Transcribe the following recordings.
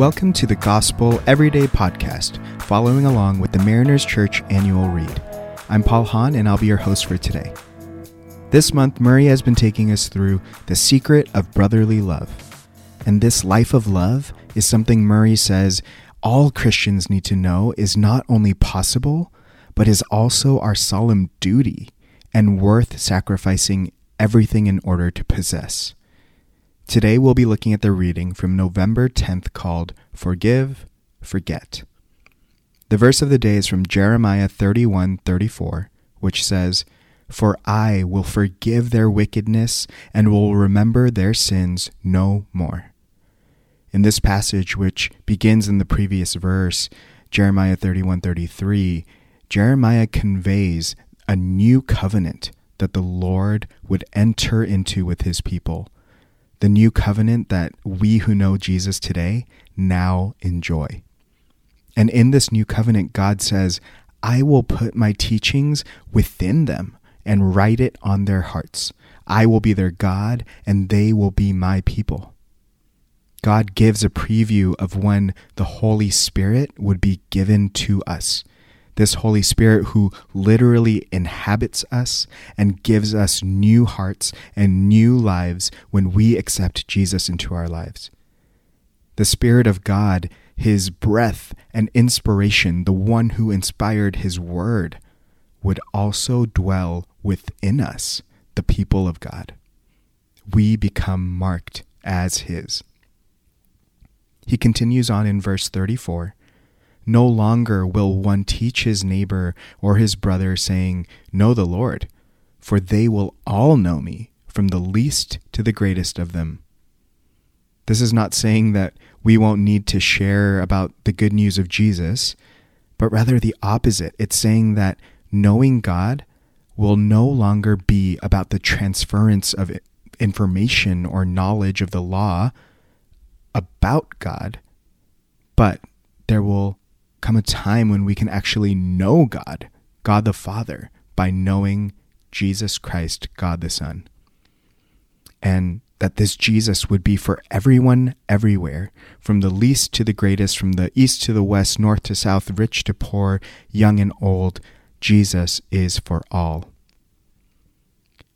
Welcome to the Gospel Everyday Podcast, following along with the Mariners Church annual read. I'm Paul Hahn, and I'll be your host for today. This month, Murray has been taking us through the secret of brotherly love. And this life of love is something Murray says all Christians need to know is not only possible, but is also our solemn duty and worth sacrificing everything in order to possess. Today we'll be looking at the reading from November 10th called Forgive, Forget. The verse of the day is from Jeremiah 31:34, which says, "For I will forgive their wickedness and will remember their sins no more." In this passage which begins in the previous verse, Jeremiah 31:33, Jeremiah conveys a new covenant that the Lord would enter into with his people the new covenant that we who know Jesus today now enjoy. And in this new covenant, God says, I will put my teachings within them and write it on their hearts. I will be their God, and they will be my people. God gives a preview of when the Holy Spirit would be given to us this Holy Spirit who literally inhabits us and gives us new hearts and new lives when we accept Jesus into our lives. The Spirit of God, His breath and inspiration, the one who inspired His Word, would also dwell within us, the people of God. We become marked as His. He continues on in verse 34 no longer will one teach his neighbor or his brother, saying, Know the Lord, for they will all know me, from the least to the greatest of them. This is not saying that we won't need to share about the good news of Jesus, but rather the opposite. It's saying that knowing God will no longer be about the transference of information or knowledge of the law about God, but there will come a time when we can actually know God, God the Father, by knowing Jesus Christ, God the Son. And that this Jesus would be for everyone everywhere, from the least to the greatest, from the east to the west, north to south, rich to poor, young and old. Jesus is for all.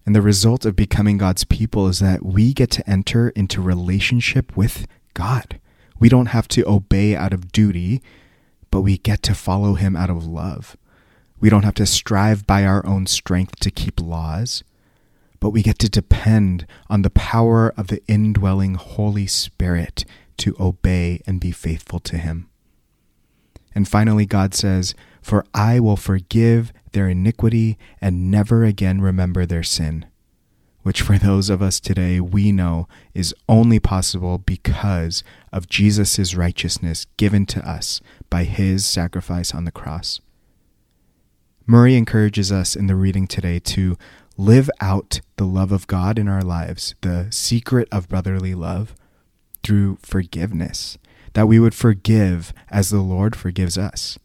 And the result of becoming God's people is that we get to enter into relationship with God. We don't have to obey out of duty but we get to follow him out of love. We don't have to strive by our own strength to keep laws, but we get to depend on the power of the indwelling Holy Spirit to obey and be faithful to him. And finally, God says, For I will forgive their iniquity and never again remember their sin which for those of us today we know is only possible because of Jesus' righteousness given to us by his sacrifice on the cross. Murray encourages us in the reading today to live out the love of God in our lives, the secret of brotherly love, through forgiveness, that we would forgive as the Lord forgives us.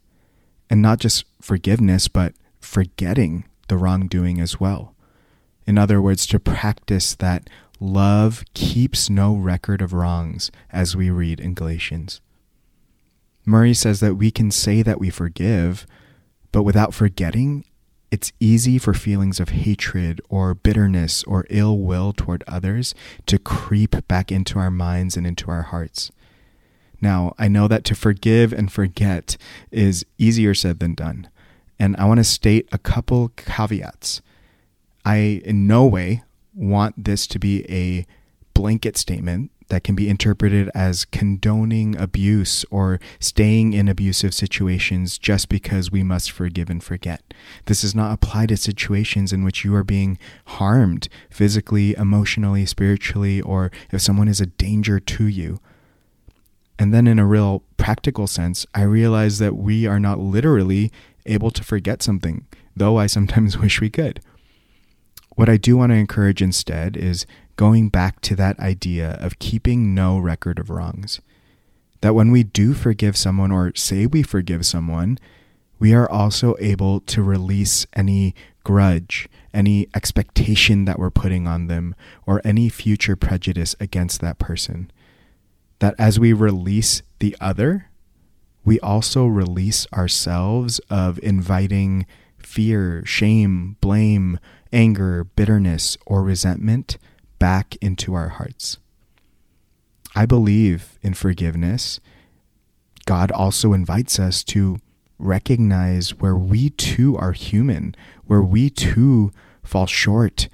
And not just forgiveness, but forgetting the wrongdoing as well. In other words, to practice that love keeps no record of wrongs, as we read in Galatians. Murray says that we can say that we forgive, but without forgetting, it's easy for feelings of hatred or bitterness or ill will toward others to creep back into our minds and into our hearts. Now, I know that to forgive and forget is easier said than done, and I want to state a couple caveats. I in no way want this to be a blanket statement that can be interpreted as condoning abuse or staying in abusive situations just because we must forgive and forget. This does not apply to situations in which you are being harmed physically, emotionally, spiritually, or if someone is a danger to you. And then, in a real practical sense, I realize that we are not literally able to forget something, though I sometimes wish we could. What I do want to encourage instead is going back to that idea of keeping no record of wrongs. That when we do forgive someone or say we forgive someone, we are also able to release any grudge, any expectation that we're putting on them, or any future prejudice against that person. that as we release the other, we also release ourselves of inviting fear, shame, blame, anger, bitterness, or resentment back into our hearts. I believe in forgiveness. God also invites us to recognize where we too are human, where we too fall short,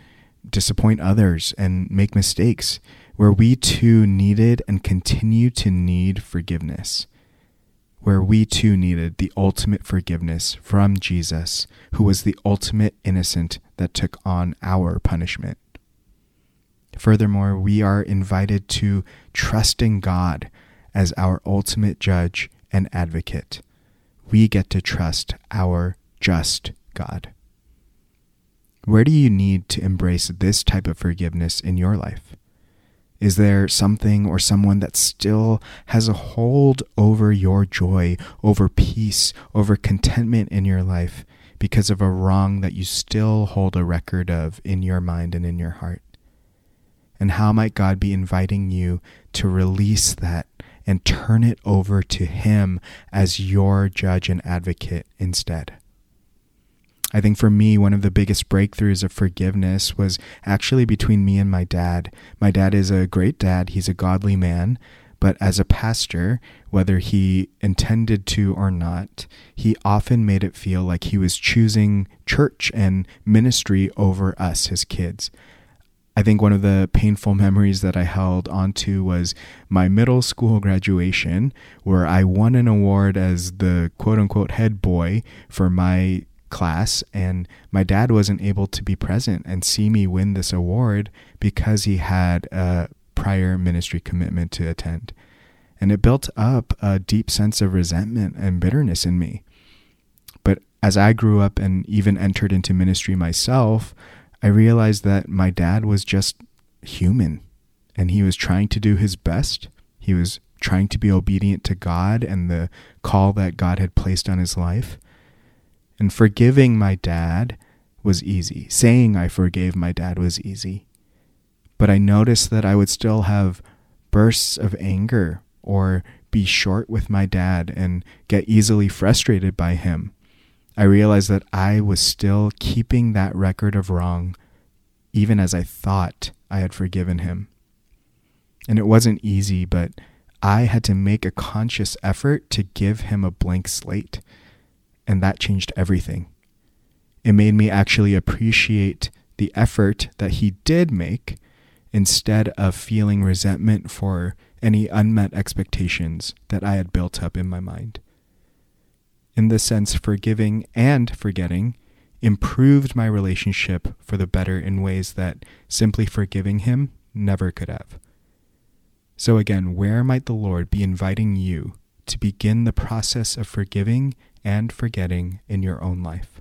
disappoint others, and make mistakes, where we too needed and continue to need forgiveness, where we too needed the ultimate forgiveness from Jesus, who was the ultimate innocent that took on our punishment. Furthermore, we are invited to trust in God as our ultimate judge and advocate. We get to trust our just God. Where do you need to embrace this type of forgiveness in your life? Is there something or someone that still has a hold over your joy, over peace, over contentment in your life because of a wrong that you still hold a record of in your mind and in your heart? And how might God be inviting you to release that and turn it over to Him as your judge and advocate instead? I think for me, one of the biggest breakthroughs of forgiveness was actually between me and my dad. My dad is a great dad, he's a godly man. But as a pastor, whether he intended to or not, he often made it feel like he was choosing church and ministry over us, his kids. I think one of the painful memories that I held onto was my middle school graduation, where I won an award as the quote unquote head boy for my class and my dad wasn't able to be present and see me win this award because he had a prior ministry commitment to attend. And it built up a deep sense of resentment and bitterness in me. But as I grew up and even entered into ministry myself, I realized that my dad was just human and he was trying to do his best. He was trying to be obedient to God and the call that God had placed on his life. And forgiving my dad was easy. Saying I forgave my dad was easy. But I noticed that I would still have bursts of anger or be short with my dad and get easily frustrated by him. I realized that I was still keeping that record of wrong, even as I thought I had forgiven him. And it wasn't easy, but I had to make a conscious effort to give him a blank slate and that changed everything. It made me actually appreciate the effort that he did make instead of feeling resentment for any unmet expectations that I had built up in my mind. In this sense, forgiving and forgetting improved my relationship for the better in ways that simply forgiving him never could have. So, again, where might the Lord be inviting you to begin the process of forgiving and forgetting in your own life.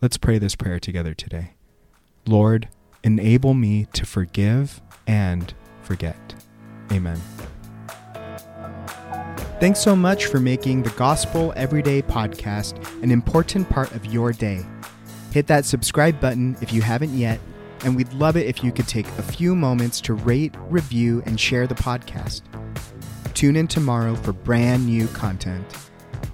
Let's pray this prayer together today. Lord, enable me to forgive and forget. Amen. Thanks so much for making the Gospel Everyday podcast an important part of your day. Hit that subscribe button if you haven't yet, and we'd love it if you could take a few moments to rate, review, and share the podcast. Tune in tomorrow for brand new content.